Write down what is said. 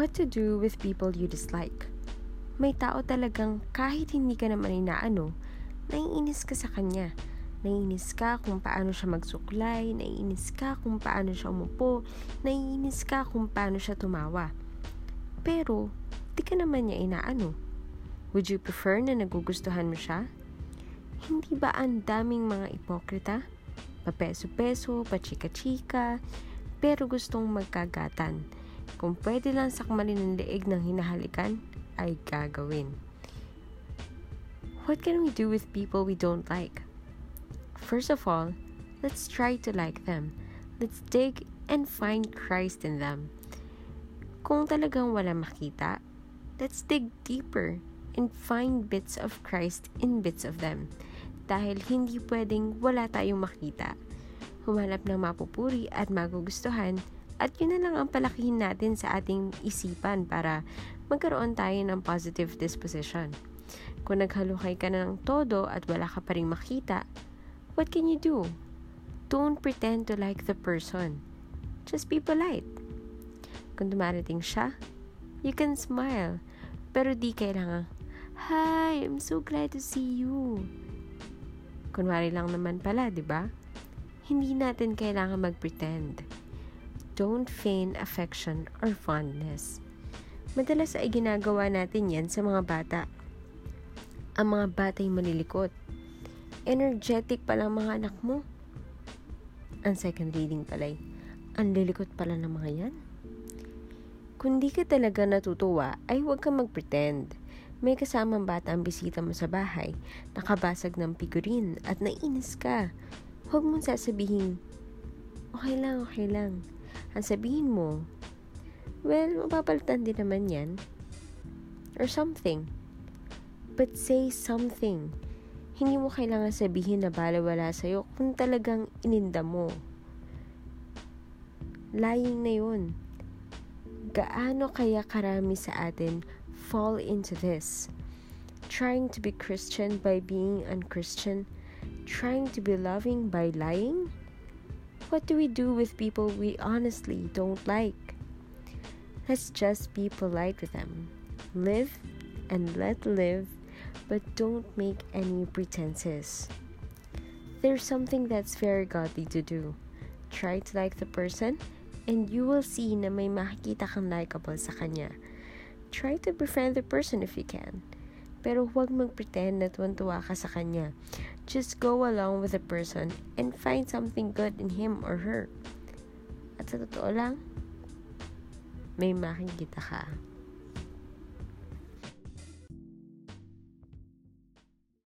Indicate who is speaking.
Speaker 1: What to do with people you dislike? May tao talagang kahit hindi ka naman inaano, naiinis ka sa kanya. Naiinis ka kung paano siya magsuklay, naiinis ka kung paano siya umupo, naiinis ka kung paano siya tumawa. Pero, di ka naman niya inaano. Would you prefer na nagugustuhan mo siya? Hindi ba ang daming mga ipokrita? Papeso-peso, pachika-chika, pero gustong magkagatan. Kung pwede lang sakmalin ng leeg ng hinahalikan, ay gagawin. What can we do with people we don't like? First of all, let's try to like them. Let's dig and find Christ in them. Kung talagang wala makita, let's dig deeper and find bits of Christ in bits of them. Dahil hindi pwedeng wala tayong makita humanap ng mapupuri at magugustuhan at yun na lang ang palakihin natin sa ating isipan para magkaroon tayo ng positive disposition. Kung naghalukay ka na ng todo at wala ka pa rin makita, what can you do? Don't pretend to like the person. Just be polite. Kung dumarating siya, you can smile. Pero di kailangan, Hi, I'm so glad to see you. Kunwari lang naman pala, di ba? Hindi natin kailangan mag-pretend. Don't feign affection or fondness. Madalas ay ginagawa natin yan sa mga bata. Ang mga bata'y malilikot. Energetic pala mga anak mo. Ang second reading pala'y, ang lilikot pala ng mga yan. Kung di ka talaga natutuwa, ay huwag kang mag-pretend. May kasamang bata ang bisita mo sa bahay, nakabasag ng figurin at nainis ka. Huwag mong sasabihin, okay lang, okay lang. Ang sabihin mo, well, mapapalitan din naman yan. Or something. But say something. Hindi mo kailangan sabihin na balawala sa'yo kung talagang ininda mo. Lying na yun. Gaano kaya karami sa atin fall into this? Trying to be Christian by being unchristian? trying to be loving by lying? What do we do with people we honestly don't like? Let's just be polite with them. Live and let live, but don't make any pretenses. There's something that's very godly to do. Try to like the person, and you will see na may makikita kang likable sa kanya. Try to befriend the person if you can. Pero huwag mag-pretend na tuwan-tuwa ka sa kanya. Just go along with the person and find something good in him or her. At sa totoo lang, may makikita ka.